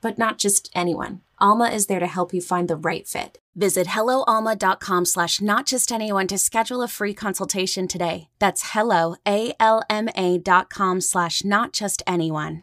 but not just anyone. Alma is there to help you find the right fit. Visit helloalma.com slash not just anyone to schedule a free consultation today. That's hello, A-L-M-A dot com slash not just anyone.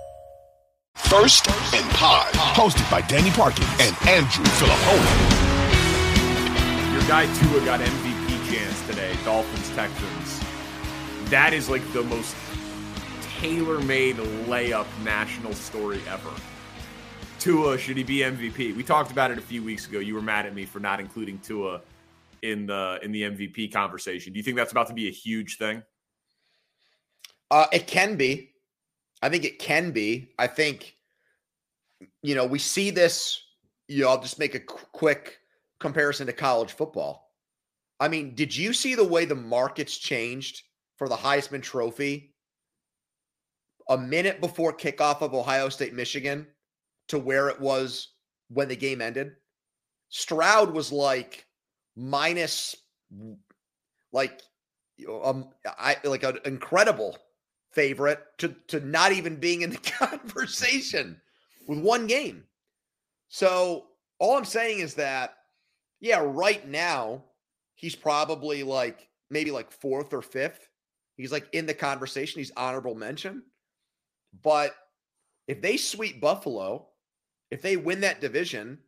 First and Pod, hosted by Danny Parkin and Andrew Fillipponi. Your guy Tua got MVP chance today, Dolphins Texans. That is like the most tailor-made layup national story ever. Tua, should he be MVP? We talked about it a few weeks ago. You were mad at me for not including Tua in the in the MVP conversation. Do you think that's about to be a huge thing? Uh, it can be. I think it can be. I think, you know, we see this. You know, I'll just make a qu- quick comparison to college football. I mean, did you see the way the markets changed for the Heisman Trophy a minute before kickoff of Ohio State Michigan to where it was when the game ended? Stroud was like minus, like, um, I like an incredible favorite to to not even being in the conversation with one game. So all I'm saying is that, yeah, right now he's probably like maybe like fourth or fifth. He's like in the conversation. He's honorable mention. But if they sweep Buffalo, if they win that division,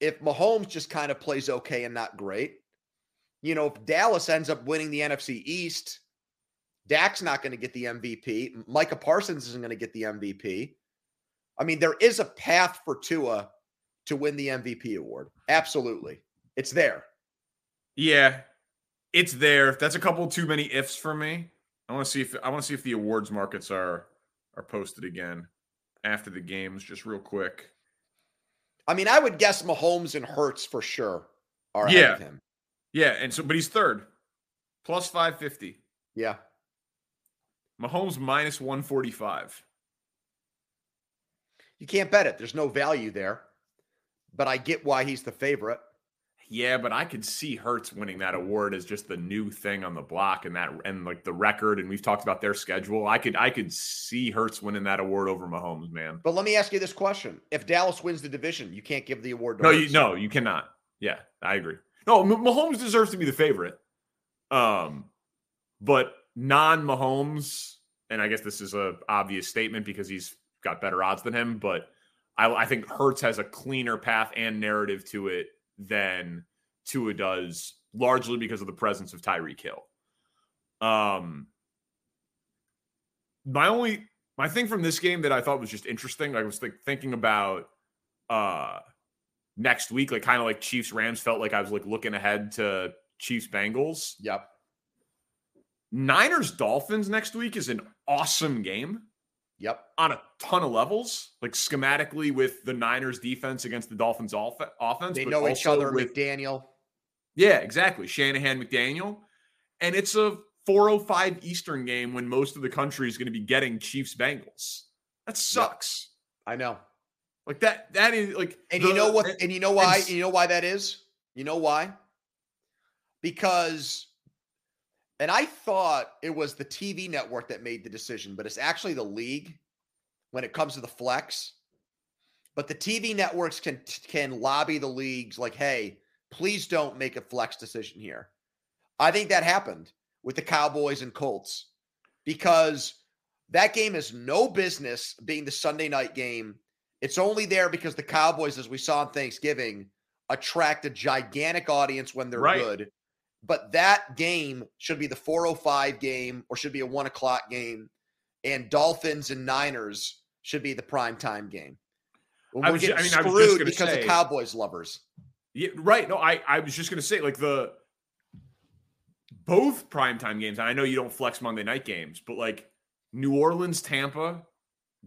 if Mahomes just kind of plays okay and not great, you know, if Dallas ends up winning the NFC East, Dak's not going to get the MVP. Micah Parsons isn't going to get the MVP. I mean, there is a path for Tua to win the MVP award. Absolutely. It's there. Yeah, it's there. That's a couple too many ifs for me. I want to see if I want to see if the awards markets are are posted again after the games, just real quick. I mean, I would guess Mahomes and Hurts for sure are yeah. ahead of him. Yeah, and so but he's third. Plus 550. Yeah. Mahomes minus 145. You can't bet it. There's no value there. But I get why he's the favorite. Yeah, but I could see Hurts winning that award as just the new thing on the block and that and like the record. And we've talked about their schedule. I could I could see Hurts winning that award over Mahomes, man. But let me ask you this question: If Dallas wins the division, you can't give the award. To No, Hurts. you no, you cannot. Yeah, I agree. No, Mahomes deserves to be the favorite. Um, but non Mahomes, and I guess this is a obvious statement because he's got better odds than him. But I, I think Hurts has a cleaner path and narrative to it than Tua does, largely because of the presence of Tyreek Hill. Um, my only my thing from this game that I thought was just interesting. I was like thinking about uh next week, like kind of like Chiefs Rams. Felt like I was like looking ahead to Chiefs Bengals. Yep. Niners Dolphins next week is an awesome game. Yep. On a ton of levels, like schematically with the Niners defense against the Dolphins off- offense. They know each other. with McDaniel. Yeah, exactly. Shanahan McDaniel. And it's a 405 Eastern game when most of the country is going to be getting Chiefs Bengals. That sucks. I know. Like that that is like And the- you know what? And you know why? and- You know why that is? You know why? Because, and I thought it was the TV network that made the decision, but it's actually the league when it comes to the flex. But the TV networks can can lobby the leagues like, hey, please don't make a flex decision here. I think that happened with the Cowboys and Colts because that game is no business being the Sunday night game. It's only there because the Cowboys, as we saw on Thanksgiving, attract a gigantic audience when they're Right. good. But that game should be the 405 game or should be a one o'clock game. And Dolphins and Niners should be the prime time game. When I was I mean, I was just because say- of Cowboys lovers. Yeah, right. No, I I was just gonna say like the both primetime games. And I know you don't flex Monday night games, but like New Orleans, Tampa,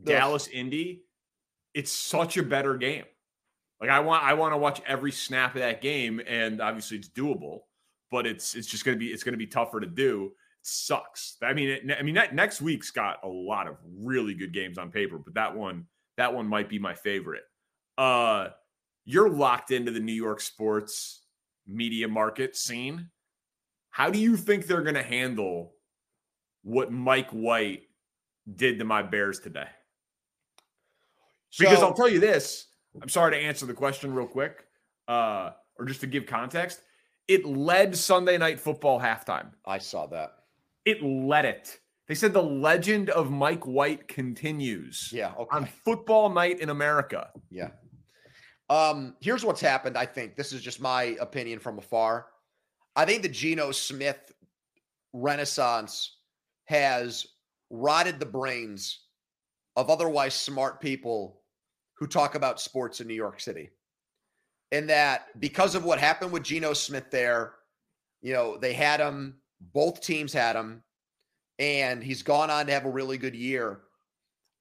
Dallas, Indy, it's such a better game. Like I want I want to watch every snap of that game, and obviously it's doable, but it's it's just gonna be it's gonna be tougher to do. It sucks. I mean, it, I mean that next week's got a lot of really good games on paper, but that one that one might be my favorite. Uh you're locked into the New York sports media market scene. How do you think they're going to handle what Mike White did to my Bears today? Because So- I'll tell you this. I'm sorry to answer the question real quick, uh, or just to give context. It led Sunday Night Football halftime. I saw that. It led it. They said the legend of Mike White continues Yeah. Okay. on football night in America. Yeah. Um, here's what's happened. I think this is just my opinion from afar. I think the Geno Smith renaissance has rotted the brains of otherwise smart people who talk about sports in New York City. And that because of what happened with Geno Smith there, you know, they had him, both teams had him, and he's gone on to have a really good year.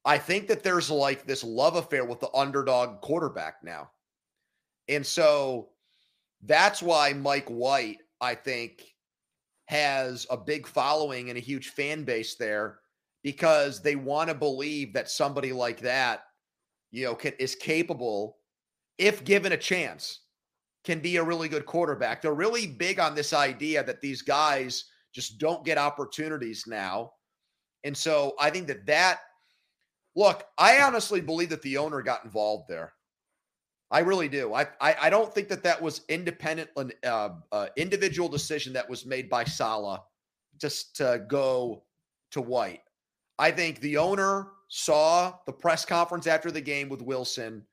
I think that there's like this love affair with the underdog quarterback now. And so that's why Mike White, I think, has a big following and a huge fan base there because they want to believe that somebody like that, you know, can, is capable, if given a chance, can be a really good quarterback. They're really big on this idea that these guys just don't get opportunities now. And so I think that that Look, I honestly believe that the owner got involved there. I really do. I I, I don't think that that was independent, uh, uh, individual decision that was made by Saleh just to go to White. I think the owner saw the press conference after the game with Wilson,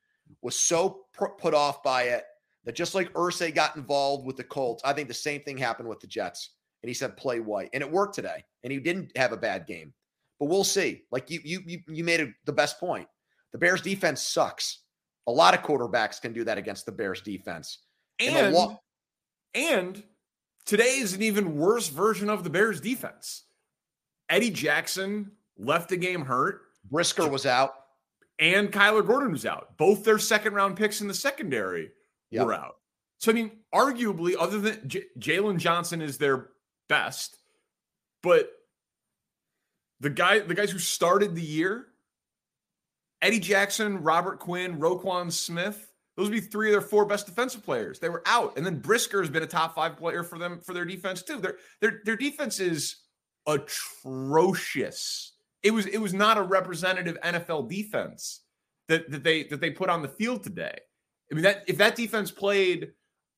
was so put off by it that just like Irsay got involved with the Colts, I think the same thing happened with the Jets. And he said, play White. And it worked today. And he didn't have a bad game. But we'll see. Like you, you, you, you made a, the best point. The Bears defense sucks. A lot of quarterbacks can do that against the Bears defense. And lo- and today is an even worse version of the Bears defense. Eddie Jackson left the game hurt, Brisker was out. And Kyler Gordon was out. Both their second round picks in the secondary Yep. were out. So I mean, arguably, other than J- Jaylon Johnson is their best, but the guy, the guys who started the year, Eddie Jackson, Robert Quinn, Roquan Smith, those would be three of their four best defensive players. They were out, and then Brisker has been a top five player for them for their defense too. Their their their defense is atrocious. It was it was not a representative NFL defense that that they that they put on the field today. I mean that if that defense played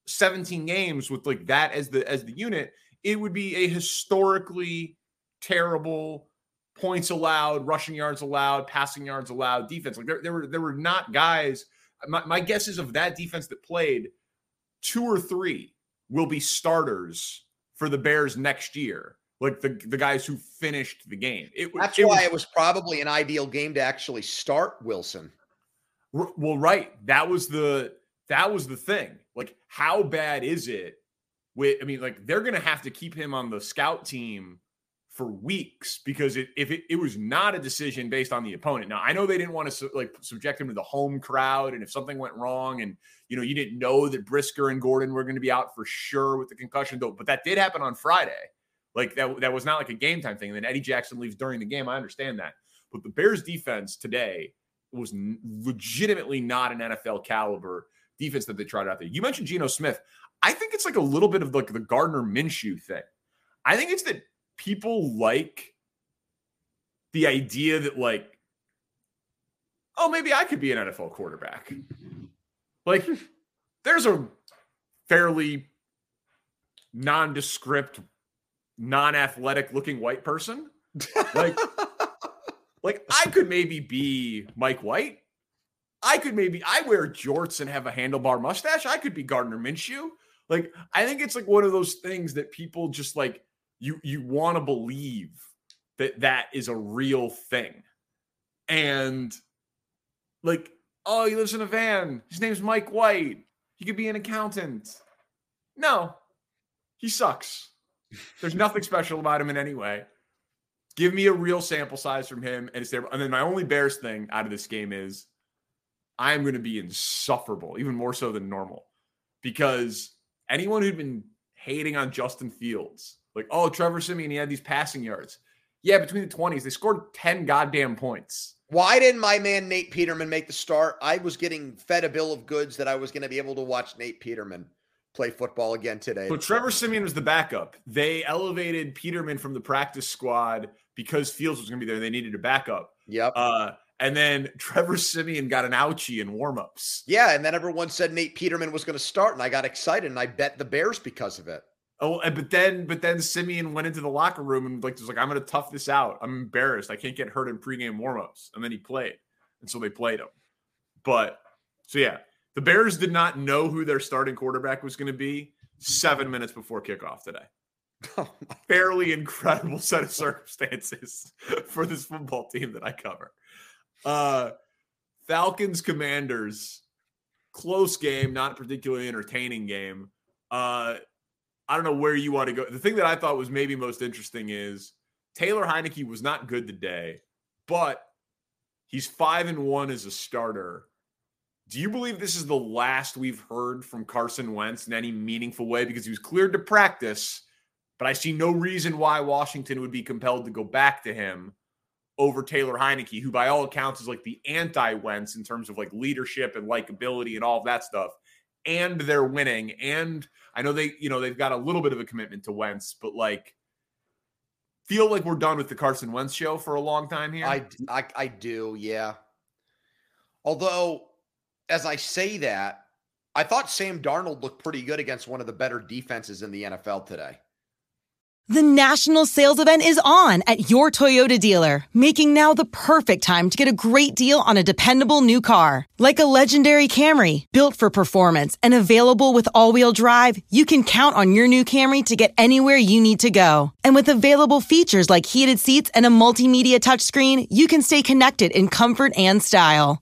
17 games with like that as the as the unit, it would be a historically terrible points allowed, rushing yards allowed, passing yards allowed defense. Like there, there were there were not guys. My, my guess is of that defense that played, two or three will be starters for the Bears next year like the the guys who finished the game. It, That's it why was, it was probably an ideal game to actually start Wilson. Well, right. That was the that was the thing. Like, how bad is it? With I mean, like they're gonna have to keep him on the scout team for weeks because it, if it, it was not a decision based on the opponent. Now I know they didn't want to su- like subject him to the home crowd, and if something went wrong, and you know you didn't know that Brisker and Gordon were going to be out for sure with the concussion, though. But that did happen on Friday. Like that that was not like a game time thing. And then Eddie Jackson leaves during the game. I understand that, but the Bears defense today was legitimately not an NFL caliber defense that they tried out there. You mentioned Geno Smith. I think it's like a little bit of like the Gardner Minshew thing. I think it's that people like the idea that like oh maybe i could be an nfl quarterback like there's a fairly nondescript non-athletic looking white person? Like like i could maybe be mike white. I could maybe i wear jorts and have a handlebar mustache. I could be gardner minshew. Like i think it's like one of those things that people just like you you want to believe that that is a real thing. And like oh he lives in a van. His name's mike white. He could be an accountant. No. He sucks there's nothing special about him in any way give me a real sample size from him and it's there and then my only bears thing out of this game is i'm going to be insufferable even more so than normal because anyone who'd been hating on justin fields like, oh, Trevor Siemian, he had these passing yards. Yeah, between the 20s, they scored 10 goddamn points. Why didn't my man Nate Peterman make the start? I was getting fed a bill of goods that I was going to be able to watch Nate Peterman play football again today. So Trevor Siemian was the backup. They elevated Peterman from the practice squad because Fields was going to be there. They needed a backup. Yep. Uh, and then Trevor Siemian got an ouchie in warmups. Yeah, and then everyone said Nate Peterman was going to start, and I got excited and I bet the Bears because of it. Oh, but then, but then Siemian went into the locker room and like was like, "I'm going to tough this out. I'm embarrassed. I can't get hurt in pregame warmups." And then he played, and so they played him. But so yeah, the Bears did not know who their starting quarterback was going to be seven minutes before kickoff today. Oh Fairly incredible set of circumstances for this football team that I cover. Uh, Falcons Commanders, close game, not particularly entertaining game. Uh, I don't know where you want to go. The thing that I thought was maybe most interesting is Taylor Heinicke was not good today, but he's five and one as a starter. Do you believe this is the last we've heard from Carson Wentz in any meaningful way? Because he was cleared to practice, but I see no reason why Washington would be compelled to go back to him over Taylor Heinicke, who by all accounts is like the anti-Wentz in terms of like leadership and likability and all of that stuff and they're winning. And I know they, you know, they've got a little bit of a commitment to Wentz, but like feel like we're done with the Carson Wentz show for a long time here. I, I, I do, yeah. Although, as I say that, I thought Sam Darnold looked pretty good against one of the better defenses in the NFL today. The national sales event is on at your Toyota dealer, making now the perfect time to get a great deal on a dependable new car. Like a legendary Camry, built for performance and available with all wheel drive, you can count on your new Camry to get anywhere you need to go. And with available features like heated seats and a multimedia touchscreen, you can stay connected in comfort and style.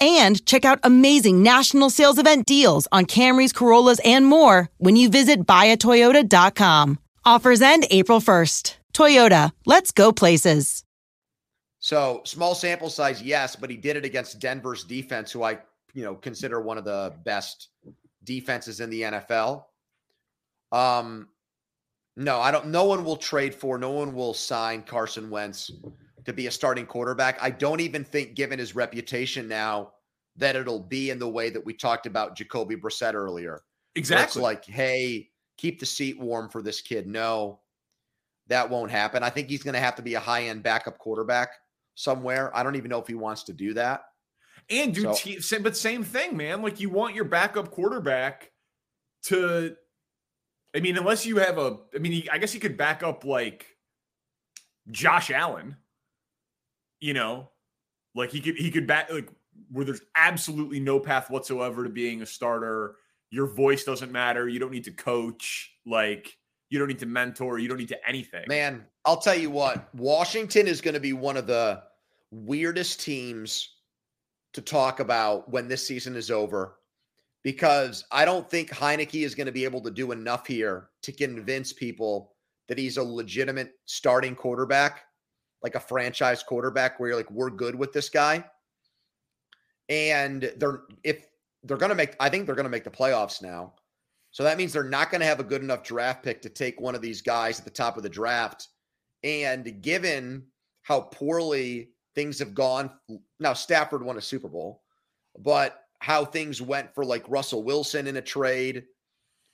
and check out amazing national sales event deals on Camrys, Corollas, and more when you visit buyatoyota.com. Offers end April 1st. Toyota, let's go places. So, small sample size, yes, but he did it against Denver's defense, who I, you know, consider one of the best defenses in the NFL. Um, no, I don't. No one will trade for. No one will sign Carson Wentz to be a starting quarterback. I don't even think, given his reputation now, that it'll be in the way that we talked about Jacoby Brissett earlier. Exactly. It's like, hey, keep the seat warm for this kid. No, that won't happen. I think he's going to have to be a high end backup quarterback somewhere. I don't even know if he wants to do that. And do So- te- same, but same thing, man. Like you want your backup quarterback to. I mean, unless you have a. I mean, he, I guess he could back up like Josh Allen. You know, like he could he could back like where there's absolutely no path whatsoever to being a starter. Your voice doesn't matter. You don't need to coach. Like you don't need to mentor. You don't need to anything. Man, I'll tell you what, Washington is going to be one of the weirdest teams to talk about when this season is over because I don't think Heinicke is going to be able to do enough here to convince people that he's a legitimate starting quarterback, like a franchise quarterback where you're like, we're good with this guy. And they're, if they're to make, I think they're to make the playoffs now. So that means they're not to have a good enough draft pick to take one of these guys at the top of the draft. And given how poorly things have gone, now Stafford won a Super Bowl, but how things went for like Russell Wilson in a trade,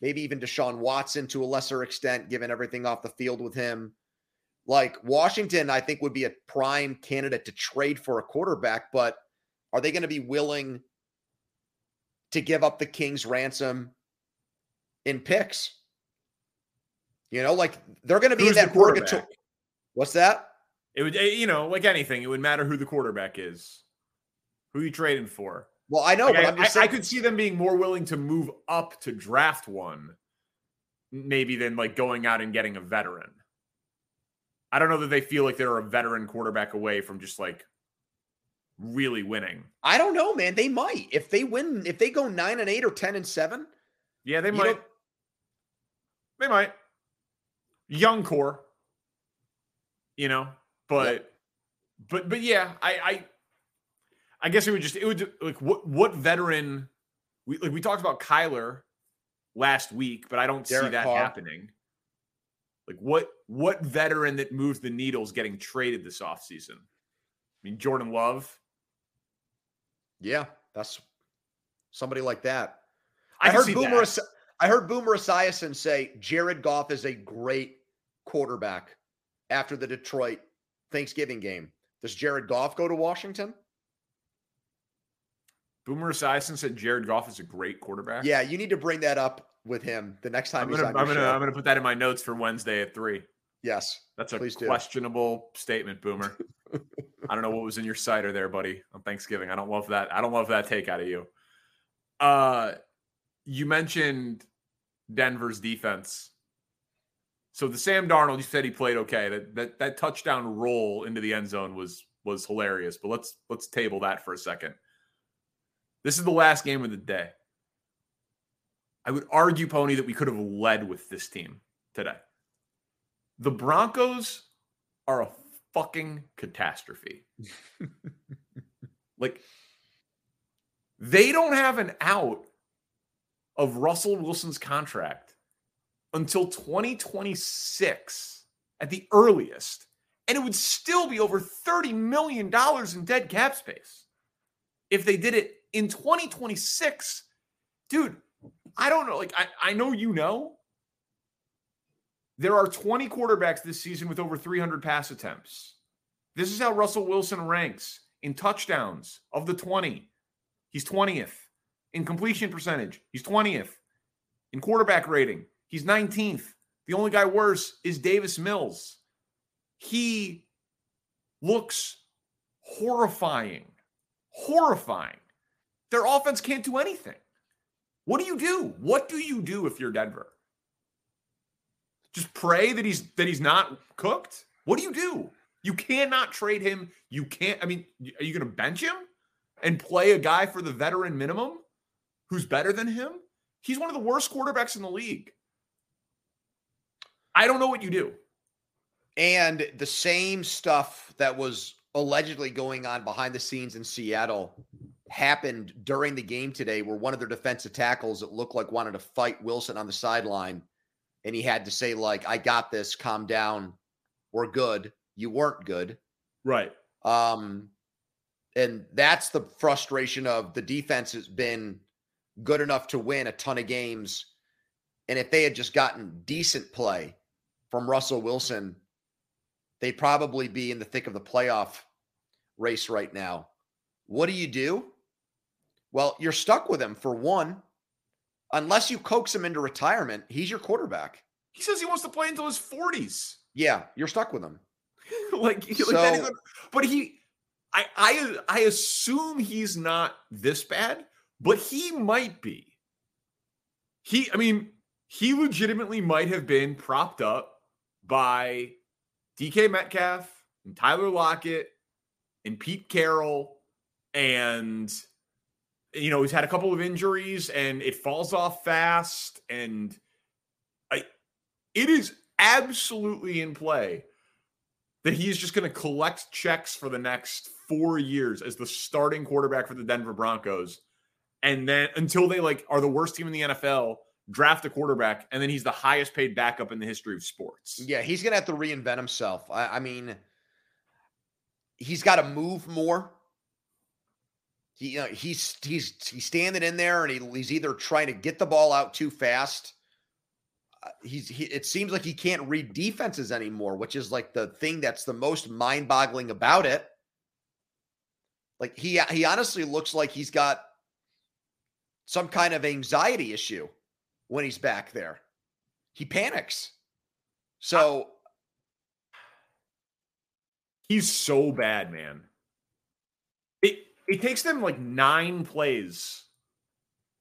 maybe even Deshaun Watson to a lesser extent, given everything off the field with him. Like Washington, I think would be a prime candidate to trade for a quarterback, but are they going to be willing to give up the King's ransom in picks? You know, like they're going to be Who's in that purgatory. What's that? It would, eh, you know, like anything, it would matter who the quarterback is, who you trading for. Well, I know, Like, but I, I'm just I- I could see them being more willing to move up to draft one, maybe than like going out and getting a veteran. I don't know that they feel like they're a veteran quarterback away from just like really winning. I don't know, man. They might if they win. If they go nine and eight or ten and seven. Yeah, they might. They might. Young core. You know, but but but yeah, I I I guess it would just it would like what what veteran we like we talked about Kyler last week, but I don't see that Carr. happening. Like what what veteran that moves the needles getting traded this offseason? I mean Jordan Love. Yeah, that's somebody like that. I, I, heard Boomer. that. I heard Boomer Esiason say Jared Goff is a great quarterback after the Detroit Thanksgiving game. Does Jared Goff go to Washington? Boomer Esiason said Jared Goff is a great quarterback. Yeah, you need to bring that up with him the next time I'm he's gonna on I'm gonna show. I'm gonna put that in my notes for Wednesday at three. Yes, That's a Please do. questionable statement, Boomer. I don't know what was in your cider there, buddy, on Thanksgiving. I don't love that. I don't love that take out of you. Uh you mentioned Denver's defense. So the Sam Darnold, you said he played okay. That that that touchdown roll into the end zone was was hilarious. But let's let's table that for a second. This is the last game of the day. I would argue, Pony, that we could have led with this team today. The Broncos are a fucking catastrophe. like, they don't have an out of Russell Wilson's contract until 2026 at the earliest. And it would still be over $30 million in dead cap space if they did it in 2026. Dude, I don't know. Like, I, I know you know. There are 20 quarterbacks this season with over 300 pass attempts. This is how Russell Wilson ranks in touchdowns of the 20. He's 20th. In completion percentage, he's 20th. In quarterback rating, he's 19th. The only guy worse is Davis Mills. He looks horrifying. Horrifying. Their offense can't do anything. What do you do? What do you do if you're Denver? Just pray that he's that he's not cooked? What do you do? You cannot trade him. You can't I mean, are you going to bench him and play a guy for the veteran minimum who's better than him? He's one of the worst quarterbacks in the league. I don't know what you do. And the same stuff that was allegedly going on behind the scenes in Seattle happened during the game today, where one of their defensive tackles it looked like wanted to fight Wilson on the sideline. And he had to say, like, I got this, calm down. We're good. You weren't good. Right. Um, and that's the frustration of the defense has been good enough to win a ton of games. And if they had just gotten decent play from Russell Wilson, they'd probably be in the thick of the playoff race right now. What do you do? Well, you're stuck with him for one. Unless you coax him into retirement, he's your quarterback. He says he wants to play until his 40s. Yeah, you're stuck with him. like, So- like but he, I, I, I assume he's not this bad, but he might be. He, I mean, he legitimately might have been propped up by DK Metcalf and Tyler Lockett and Pete Carroll, and you know he's had a couple of injuries and it falls off fast, and I, it is absolutely in play that he's just going to collect checks for the next four years as the starting quarterback for the Denver Broncos. And then until they like are the worst team in the NFL, draft a quarterback, and then he's the highest paid backup in the history of sports. Yeah, he's gonna have to reinvent himself. I, I mean, he's got to move more. He, you know, he's he's he's standing in there, and he, he's either trying to get the ball out too fast. Uh, He's he, it seems like he can't read defenses anymore, which is like the thing that's the most mind-boggling about it. Like he he honestly looks like he's got some kind of anxiety issue when he's back there. He panics. So He's so bad, man. It takes them like nine plays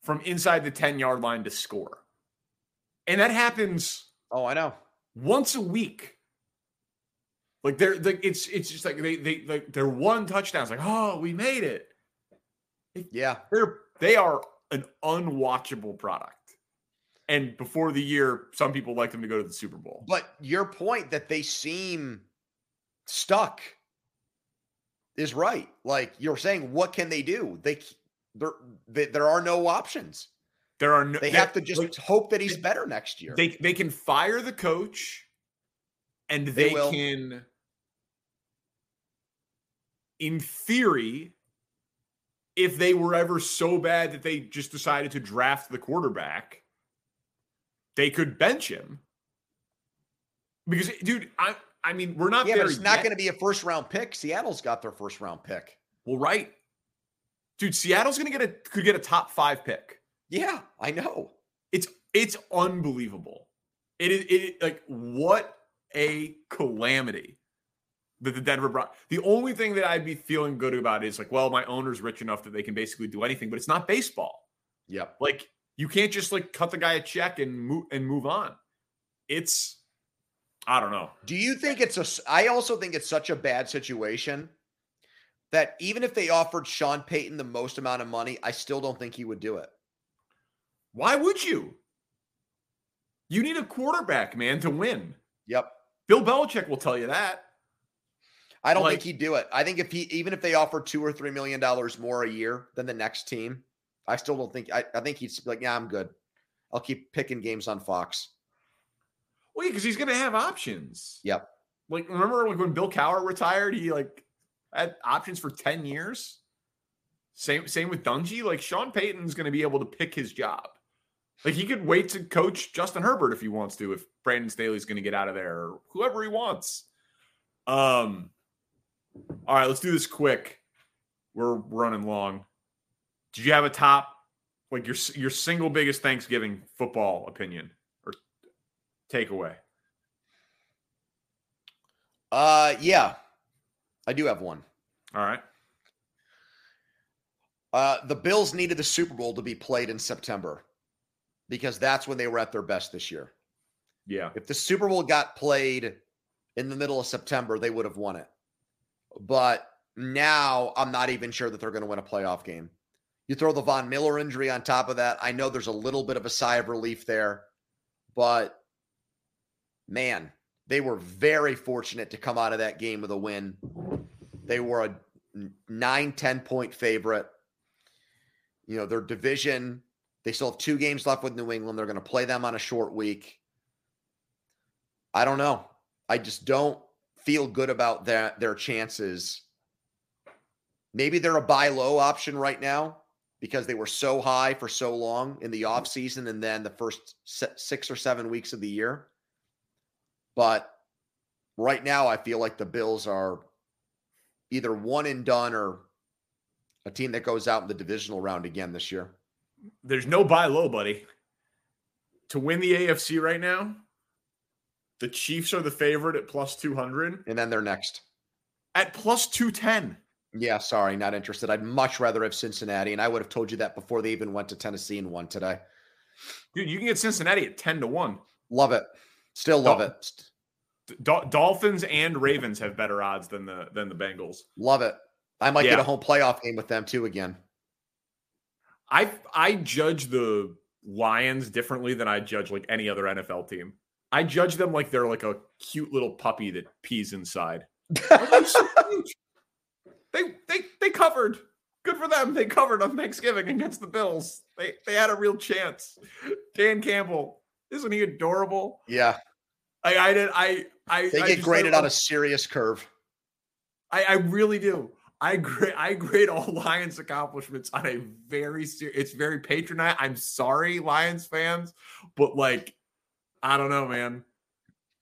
from inside the 10 yard line to score. And that happens Oh, I know. once a week. Like they're like it's it's just like they they like they're one touchdown. It's like, oh, we made it. Yeah. They're they are an unwatchable product. And before the year, some people like them to go to the Super Bowl. But your point that they seem stuck is right. Like you're saying, what can they do? They there they, there are no options. There are no They have to just like, hope that he's better next year. they they can fire the coach and They they, can in theory if they were ever so bad that they just decided to draft the quarterback they could bench him because dude i i mean we're not yeah, there but it's not going to be a first round pick. Seattle's got their first round pick. well right dude seattle's going to get a could get a top 5 pick Yeah, I know. It's it's unbelievable. It is it like what a calamity that the Denver Bron. The only thing that I'd be feeling good about is like, well, my owner's rich enough that they can basically do anything, but it's not baseball. Yep. Like you can't just like cut the guy a check and move and move on. It's I don't know. Do you think it's a? I also think it's such a bad situation that even if they offered Sean Payton the most amount of money, I still don't think he would do it. Why would you? You need a quarterback, man, to win. Yep. Bill Belichick will tell you that. I don't Like- think he'd do it. I think if he even if they offered two or three million dollars more a year than the next team, I still don't think I, I think he'd be like, yeah, I'm good. I'll keep picking games on Fox. Well, yeah, because he's gonna have options. Yep. Like, remember like when Bill Cowher retired, he like had options for 10 years. Same same with Dungy. Like Sean Payton's gonna be able to pick his job. Like he could wait to coach Justin Herbert if he wants to, if Brandon Staley's gonna get out of there, or whoever he wants. Um all right, let's do this quick. We're running long. Did you have a top like your your single biggest Thanksgiving football opinion takeaway? Uh yeah. I do have one. All right. Uh the Bills needed the Super Bowl to be played in September because that's when they were at their best this year. Yeah. If the Super Bowl got played in the middle of September, they would have won it. But now I'm not even sure that they're going to win a playoff game. You throw the Von Miller injury on top of that. I know there's a little bit of a sigh of relief there, but man, they were very fortunate to come out of that game with a win. They were a 9 10 point favorite. You know, their division, they still have two games left with New England. They're going to play them on a short week. I don't know. I just don't feel good about that their chances. Maybe they're a buy low option right now because they were so high for so long in the offseason and then the first six or seven weeks of the year. But right now, I feel like the Bills are either one and done or a team that goes out in the divisional round again this year. There's no buy low, buddy. To win the AFC right now, the Chiefs are the favorite at plus 200. And then they're next. At plus 210. Yeah, sorry, not interested. I'd much rather have Cincinnati, and I would have told you that before they even went to Tennessee and won today. Dude, you can get Cincinnati at 10 to 1. Love it. Still love Dol- it. Dol- Dolphins and Ravens have better odds than the than the Bengals. Love it. I might Yeah. get a home playoff game with them too again. I I judge the Lions differently than I judge like any other NFL team. I judge them like they're like a cute little puppy that pees inside. they they they covered. Good for them. They covered on Thanksgiving against the Bills. They they had a real chance. Dan Campbell, isn't he adorable? Yeah. I I did I I They I get graded on a serious curve. I, I really do. I grade I grade all Lions accomplishments on a very serious. It's very patronizing. I'm sorry, Lions fans, but like, I don't know, man.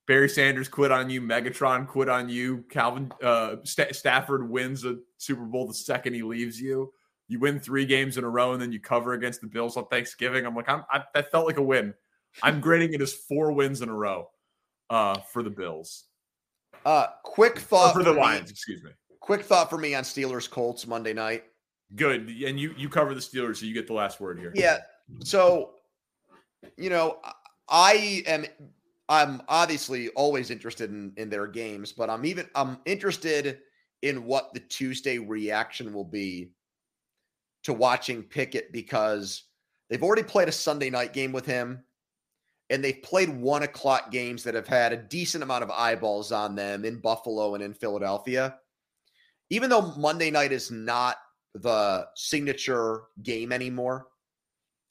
Barry Sanders quit on you. Megatron quit on you. Calvin uh, Sta- Stafford wins a Super Bowl the second he leaves you. You win three games in a row, and then you cover against the Bills on Thanksgiving. I'm like, I'm I, that felt like a win. I'm grading it as four wins in a row uh, for the Bills Uh, quick or thought for the me- Lions. Excuse me. Quick thought for me on Steelers Colts Monday night. Good. And you you cover the Steelers, so you get the last word here. Yeah. So, you know, I am I'm obviously always interested in in their games, but I'm even I'm interested in what the Tuesday reaction will be to watching Pickett because they've already played a Sunday night game with him and they've played one o'clock games that have had a decent amount of eyeballs on them in Buffalo and in Philadelphia. Even though Monday night is not the signature game anymore,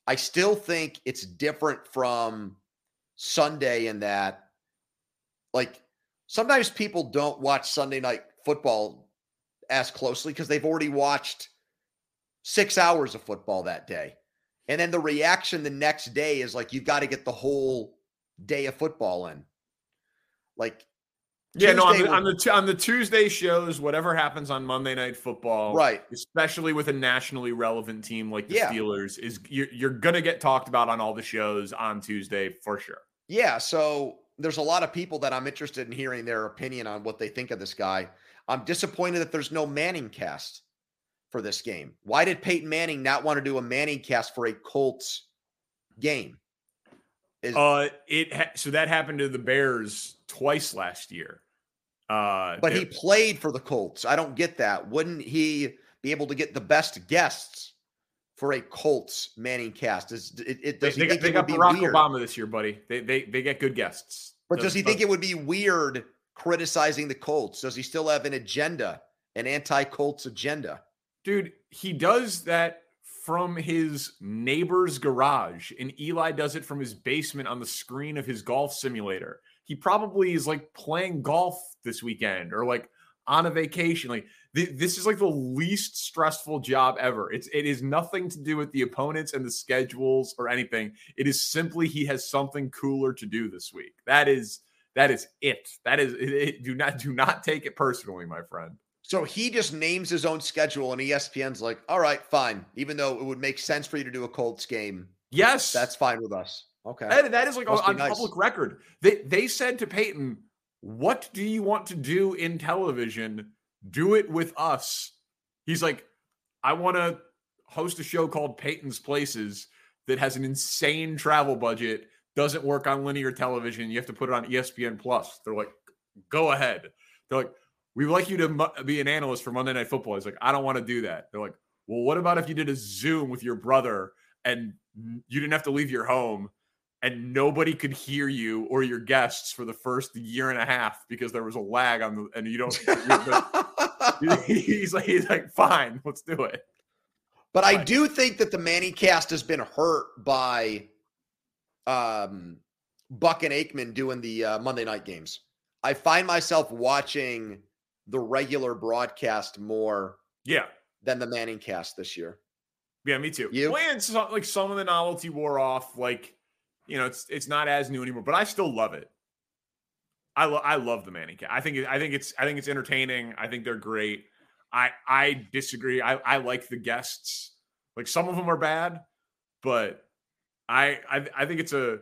I still think it's different from Sunday in that, like, sometimes people don't watch Sunday night football as closely because they've already watched six hours of football that day. And then the reaction the next day is like, you've got to get the whole day of football in. Like, Yeah, no, on the, on the on the Tuesday shows, whatever happens on Monday Night Football, Right. Especially with a nationally relevant team like the Yeah. Steelers, is you're, you're gonna get talked about on all the shows on Tuesday for sure. Yeah, so there's a lot of people that I'm interested in hearing their opinion on what they think of this guy. I'm disappointed that there's no Manning cast for this game. Why did Peyton Manning not want to do a Manning cast for a Colts game? Is, Uh, it ha- so that happened to the Bears twice last year. Uh, but he played for the Colts. I don't get that. Wouldn't he be able to get the best guests for a Colts Manning cast? Is it, it they, does he they got, think they it got Barack weird? Obama this year, buddy. They they they get good guests. But does he think it would be weird criticizing the Colts? Does he still have an agenda, an anti-Colts agenda? Dude, he does that from his neighbor's garage, and Eli does it from his basement on the screen of his golf simulator. He probably is like playing golf this weekend or like on a vacation. Like th- this is like the least stressful job ever. It's it is nothing to do with the opponents and the schedules or anything. It is simply he has something cooler to do this week. That is that is it. That is it, it- do not do not take it personally, my friend. So he just names his own schedule, and ESPN's like, "All right, fine." Even though it would make sense for you to do a Colts game, Yes, that's fine with us. Okay, That, that is like Must on nice. public record. They they said to Peyton, "What do you want to do in television? Do it with us." He's like, "I want to host a show called Peyton's Places that has an insane travel budget, doesn't work on linear television. You have to put it on ESPN Plus." They're like, "Go ahead." They're like, "We would like you to be an analyst for Monday Night Football." He's like, "I don't want to do that." They're like, "Well, what about if you did a Zoom with your brother and you didn't have to leave your home?" and nobody could hear you or your guests for the first year and a half because there was a lag on the and you don't he's like he's like fine let's do it but I do think that the Manny cast has been hurt by um, Buck and Aikman doing the uh, Monday night games. I find myself watching the regular broadcast more yeah than the Manning cast this year. yeah me too You? well, and so, like some of the novelty wore off like you know it's it's not as new anymore but i still love it i, lo- I love the manning cat i think it, i think it's i think it's entertaining i think they're great I I disagree. I I like the guests. Like some of them are bad, but I I, I think it's a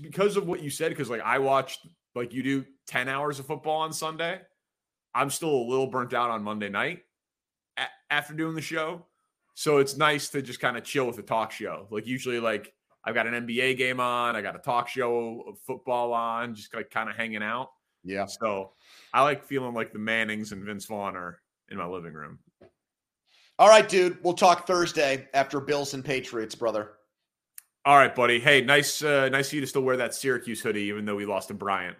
because of what you said. Because like I watched like you do ten hours of football on Sunday. I'm still a little burnt out on Monday night a- after doing the show. So it's nice to just kind of chill with a talk show. Like usually, like I've got an NBA game on, I got a talk show of football on, just like kind of hanging out. Yeah. So I like feeling like the Mannings and Vince Vaughn are in my living room. All right, dude. We'll talk Thursday after Bills and Patriots, brother. All right, buddy. Hey, nice, uh, nice of you to still wear that Syracuse hoodie, even though we lost to Bryant.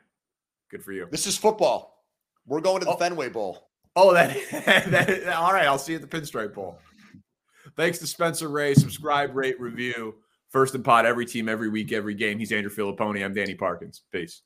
Good for you. This is football. We're going to the Oh. Fenway Bowl. Oh, that, that. All right, I'll see you at the Pinstripe Bowl. Thanks to Spencer Ray. Subscribe, rate, review. First and pod every team, every week, every game. He's Andrew Fillipponi. I'm Danny Parkins. Peace.